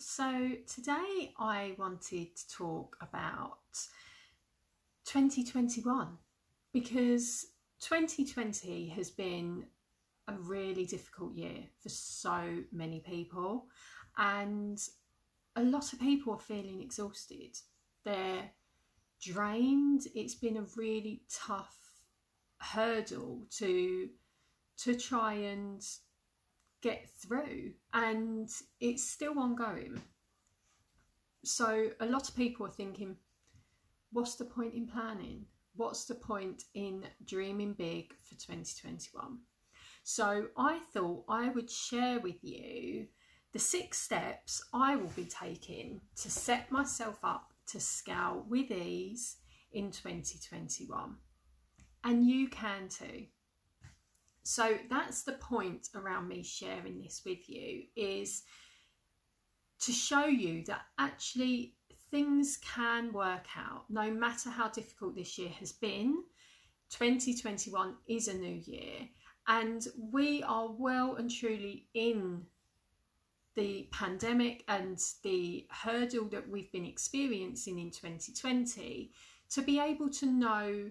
so today I wanted to talk about 2021 because 2020 has been a really difficult year for so many people, and a lot of people are feeling exhausted. They're drained. It's been a really tough hurdle to to try and get through, and it's still ongoing. So, a lot of people are thinking, what's the point in planning? What's the point in dreaming big for 2021? So, I thought I would share with you the six steps I will be taking to set myself up to scale with ease in 2021. And you can too. So that's the point around me sharing this with you is to show you that actually things can work out no matter how difficult this year has been. 2021 is a new year and we are well and truly in the pandemic and the hurdle that we've been experiencing in 2020 to be able to know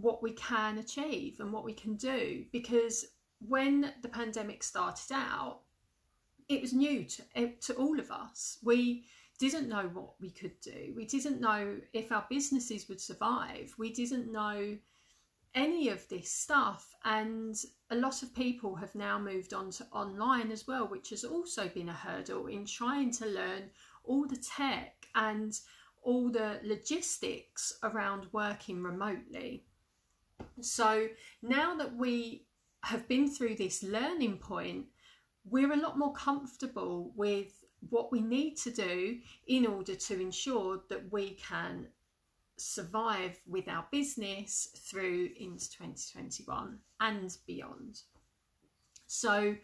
what we can achieve and what we can do because when the pandemic started out it was new to, eh, to all of us. We didn't know what we could do. We didn't know if our businesses would survive. We didn't know any of this stuff and a lot of people have now moved on to online as well which has also been a hurdle in trying to learn all the tech and all the logistics around working remotely so now that we have been through this learning point, we're a lot more comfortable with what we need to do in order to ensure that we can survive with our business through into 2021 and beyond. So,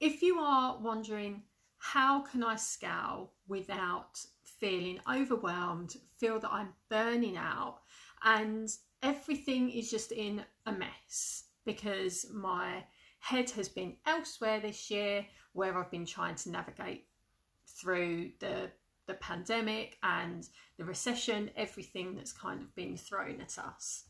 if you are wondering, how can I scale without feeling overwhelmed, feel that I'm burning out, and everything is just in a mess because my head has been elsewhere this year where I've been trying to navigate through the the pandemic and the recession, everything that's kind of been thrown at us.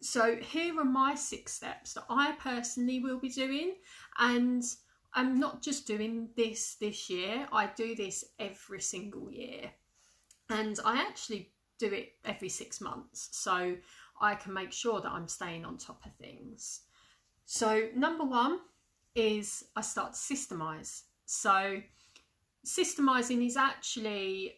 So here are my six steps that I personally will be doing and I'm not just doing this this year, I do this every single year. And I actually do it every 6 months. So I can make sure that I'm staying on top of things. So, number one is I start to systemize. So, systemizing is actually,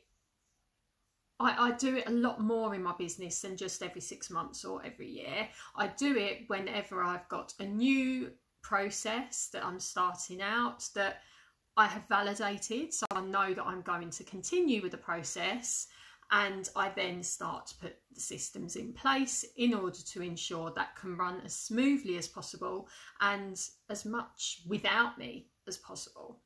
I, I do it a lot more in my business than just every six months or every year. I do it whenever I've got a new process that I'm starting out that I have validated. So, I know that I'm going to continue with the process and I then start to put the systems in place in order to ensure that can run as smoothly as possible and as much without me as possible.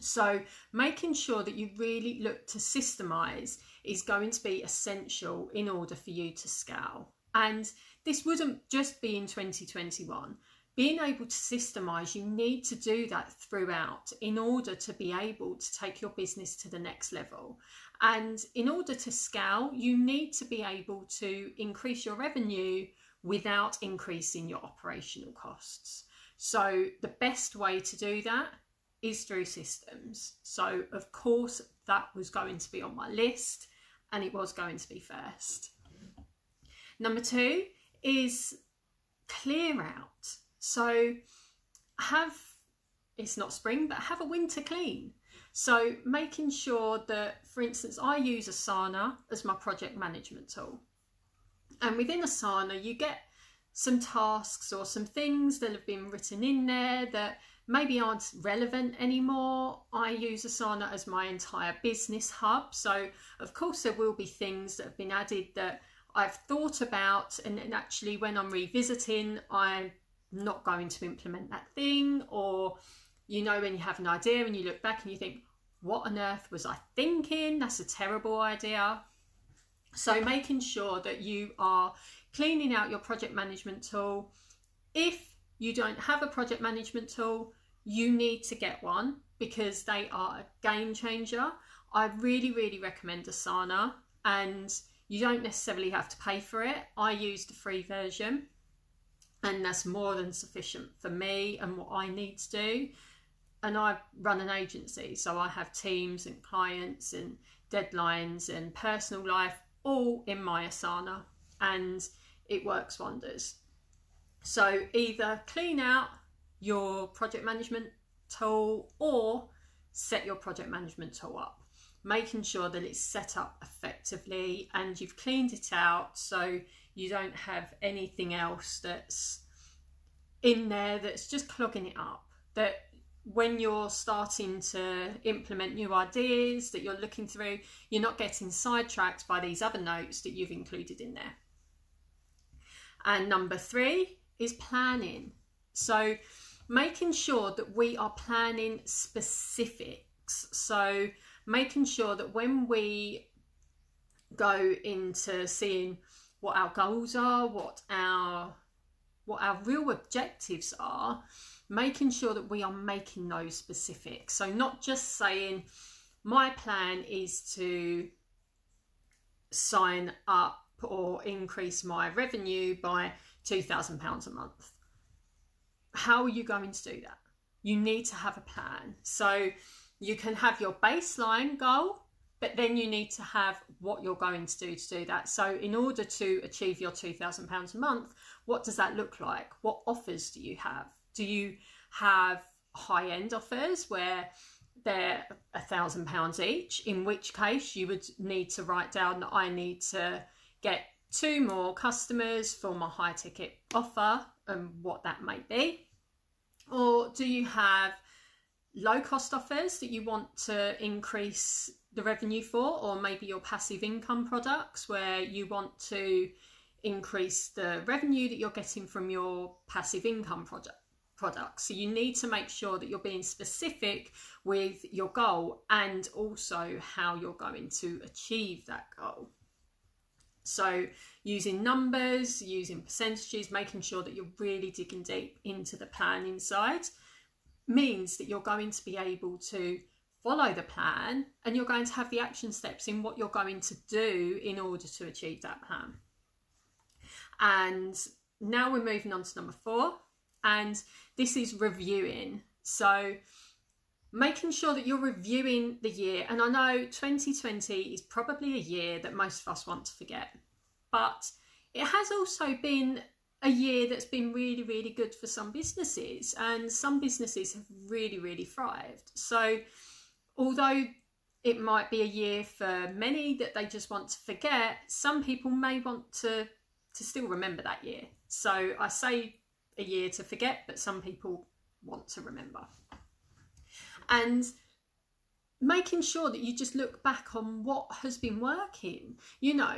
So, making sure that you really look to systemize is going to be essential in order for you to scale. And this wouldn't just be in 2021 being able to systemize, you need to do that throughout in order to be able to take your business to the next level. And in order to scale, you need to be able to increase your revenue without increasing your operational costs. So, the best way to do that is through systems. So, of course, that was going to be on my list and it was going to be first. Number two is clear out so have it's not spring, but have a winter clean. So making sure that, for instance, I use Asana as my project management tool. And within Asana, you get some tasks or some things that have been written in there that maybe aren't relevant anymore. I use Asana as my entire business hub. So, of course, there will be things that have been added that I've thought about, and, and actually, when I'm revisiting, I'm not going to implement that thing or you know when you have an idea and you look back and you think what on earth was i thinking that's a terrible idea so making sure that you are cleaning out your project management tool if you don't have a project management tool you need to get one because they are a game changer. I really, really recommend Asana, and you don't necessarily have to pay for it. I use the free version, and that's more than sufficient for me and what I need to do. And I run an agency, so I have teams and clients and deadlines and personal life all in my Asana, and it works wonders. So either clean out your project management tool or set your project management tool up, making sure that it's set up effectively and you've cleaned it out so you don't have anything else that's in there that's just clogging it up. That when you're starting to implement new ideas that you're looking through, you're not getting sidetracked by these other notes that you've included in there. And number three is planning. So making sure that we are planning specifics. So making sure that when we go into seeing what our goals are, what our what our real objectives are, making sure that we are making those specific. So not just saying my plan is to sign up or increase my revenue by £2,000 a month. How are you going to do that? You need to have a plan. So you can have your baseline goal, but then you need to have what you're going to do to do that. So, in order to achieve your £2,000 a month, what does that look like? What offers do you have? Do you have high end offers where they're a thousand pounds each, in which case you would need to write down that I need to get two more customers for my high ticket offer and what that might be? Or do you have low cost offers that you want to increase the revenue for, or maybe your passive income products where you want to increase the revenue that you're getting from your passive income product? Products. So you need to make sure that you're being specific with your goal and also how you're going to achieve that goal. So, using numbers, using percentages, making sure that you're really digging deep into the plan inside means that you're going to be able to follow the plan and you're going to have the action steps in what you're going to do in order to achieve that plan. And now we're moving on to number four, and this is reviewing. So, making sure that you're reviewing the year. And I know 2020 is probably a year that most of us want to forget, but it has also been a year that's been really, really good for some businesses, and some businesses have really, really thrived. So, although it might be a year for many that they just want to forget, some people may want to to still remember that year. So I say a year to forget, but some people want to remember and making sure that you just look back on what has been working. You know,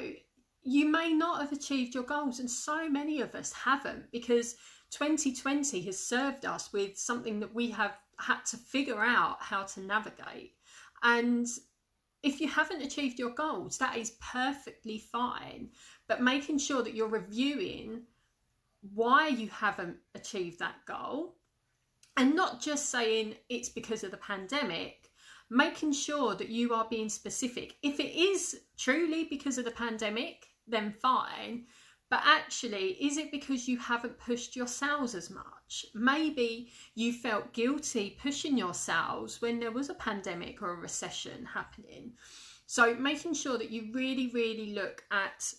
you may not have achieved your goals, and so many of us haven't because 2020 has served us with something that we have had to figure out how to navigate. And if you haven't achieved your goals, that is perfectly fine. But making sure that you're reviewing why you haven't achieved that goal and not just saying it's because of the pandemic, making sure that you are being specific. If it is truly because of the pandemic, then fine. But actually, is it because you haven't pushed your sales as much? Maybe you felt guilty pushing your sales when there was a pandemic or a recession happening. So, making sure that you really, really look at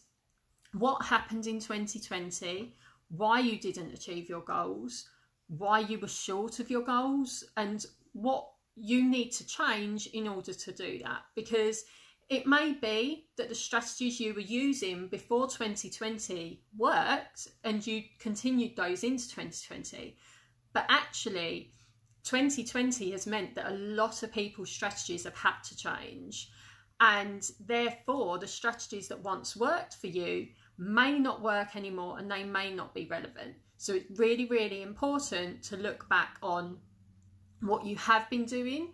what happened in 2020, why you didn't achieve your goals, why you were short of your goals and what you need to change in order to do that. Because it may be that the strategies you were using before 2020 worked and you continued those into 2020 but actually 2020 has meant that a lot of people's strategies have had to change. And therefore the strategies that once worked for you may not work anymore and they may not be relevant so it's really, really important to look back on what you have been doing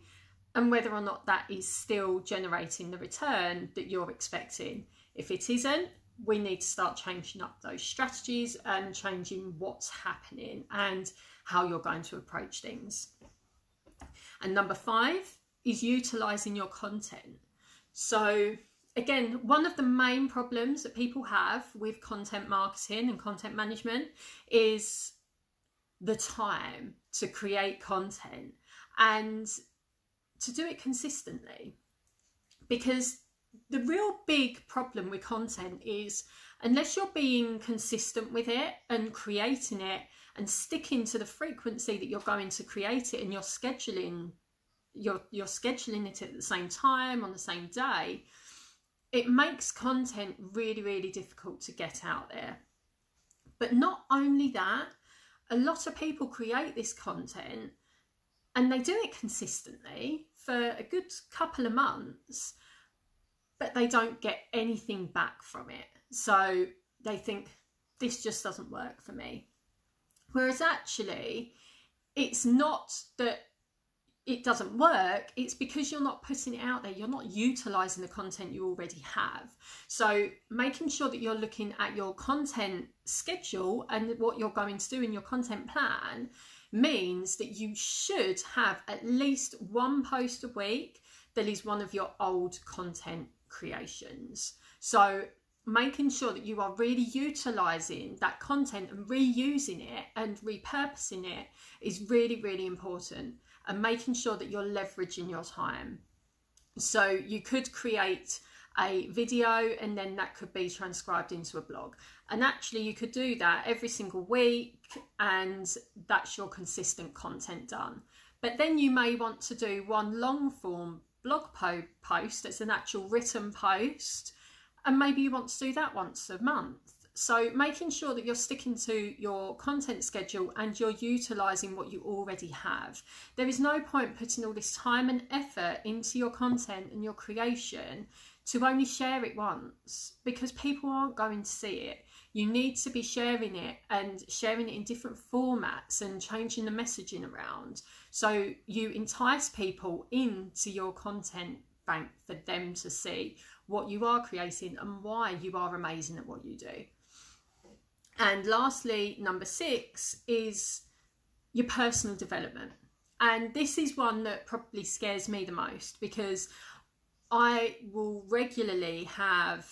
and whether or not that is still generating the return that you're expecting. If it isn't, we need to start changing up those strategies and changing what's happening and how you're going to approach things. And number five is utilizing your content. So, again, one of the main problems that people have with content marketing and content management is the time to create content and to do it consistently. Because the real big problem with content is unless you're being consistent with it and creating it and sticking to the frequency that you're going to create it and you're scheduling you're you're scheduling it at the same time on the same day it makes content really really difficult to get out there. But not only that a lot of people create this content and they do it consistently for a good couple of months but they don't get anything back from it. So they think this just doesn't work for me. Whereas actually it's not that it doesn't work, it's because you're not putting it out there, you're not utilizing the content you already have. So, making sure that you're looking at your content schedule and what you're going to do in your content plan means that you should have at least one post a week that is one of your old content creations. So, making sure that you are really utilizing that content and reusing it and repurposing it is really, really important and making sure that you're leveraging your time. So you could create a video and then that could be transcribed into a blog. And actually, you could do that every single week, and that's your consistent content done. But then you may want to do one long form blog po- post that's an actual written post, and maybe you want to do that once a month so making sure that you're sticking to your content schedule and you're utilizing what you already have. There is no point putting all this time and effort into your content and your creation to only share it once because people aren't going to see it. You need to be sharing it and sharing it in different formats and changing the messaging around. So you entice people into your content bank for them to see what you are creating and why you are amazing at what you do. And lastly, number six is your personal development. And this is one that probably scares me the most because I will regularly have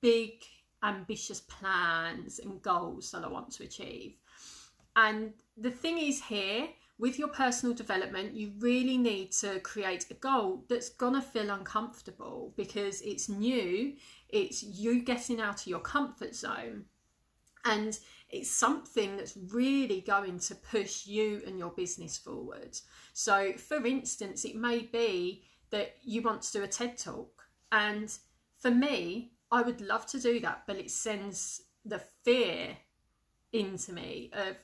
big, ambitious plans and goals that I want to achieve. And the thing is, here with your personal development, you really need to create a goal that's gonna feel uncomfortable because it's new, it's you getting out of your comfort zone and it's something that's really going to push you and your business forward. So, for instance, it may be that you want to do a TED talk, and for me, I would love to do that, but it sends the fear into me of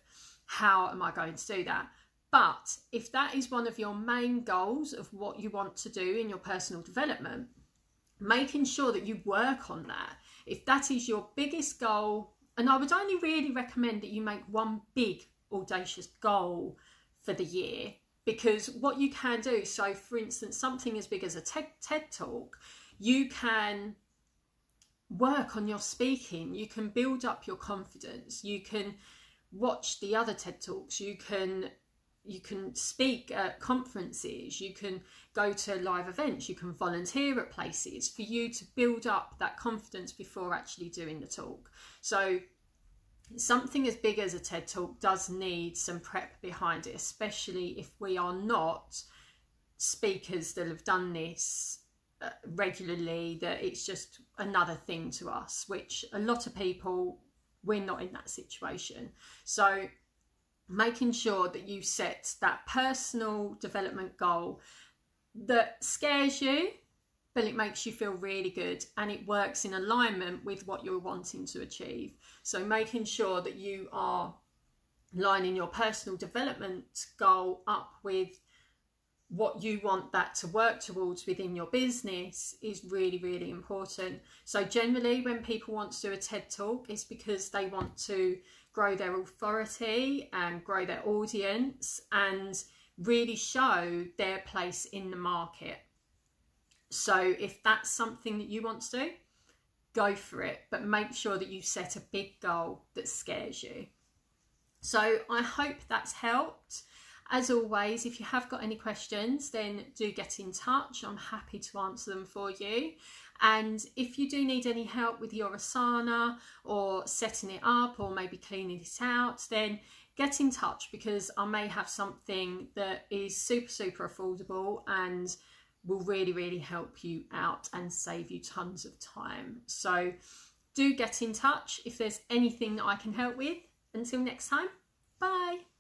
how am I going to do that? But if that is one of your main goals of what you want to do in your personal development, making sure that you work on that. If that is your biggest goal and I would only really recommend that you make one big audacious goal for the year because what you can do, so for instance, something as big as a TED, TED talk, you can work on your speaking, you can build up your confidence, you can watch the other TED talks, you can you can speak at conferences, you can go to live events, you can volunteer at places for you to build up that confidence before actually doing the talk. So, something as big as a TED talk does need some prep behind it, especially if we are not speakers that have done this uh, regularly, that it's just another thing to us, which a lot of people, we're not in that situation. So, making sure that you set that personal development goal that scares you but it makes you feel really good and it works in alignment with what you're wanting to achieve. So making sure that you are lining your personal development goal up with what you want that to work towards within your business is really really important. So generally when people want to do a ted talk it's because they want to grow their authority and grow their audience and really show their place in the market. So, if that's something that you want to do, go for it, but make sure that you set a big goal that scares you. So, I hope that's helped. As always, if you have got any questions, then do get in touch. I'm happy to answer them for you. And if you do need any help with your Asana or setting it up or maybe cleaning it out, then get in touch because I may have something that is super, super affordable and will really, really help you out and save you tons of time. So do get in touch if there's anything that I can help with. Until next time, bye.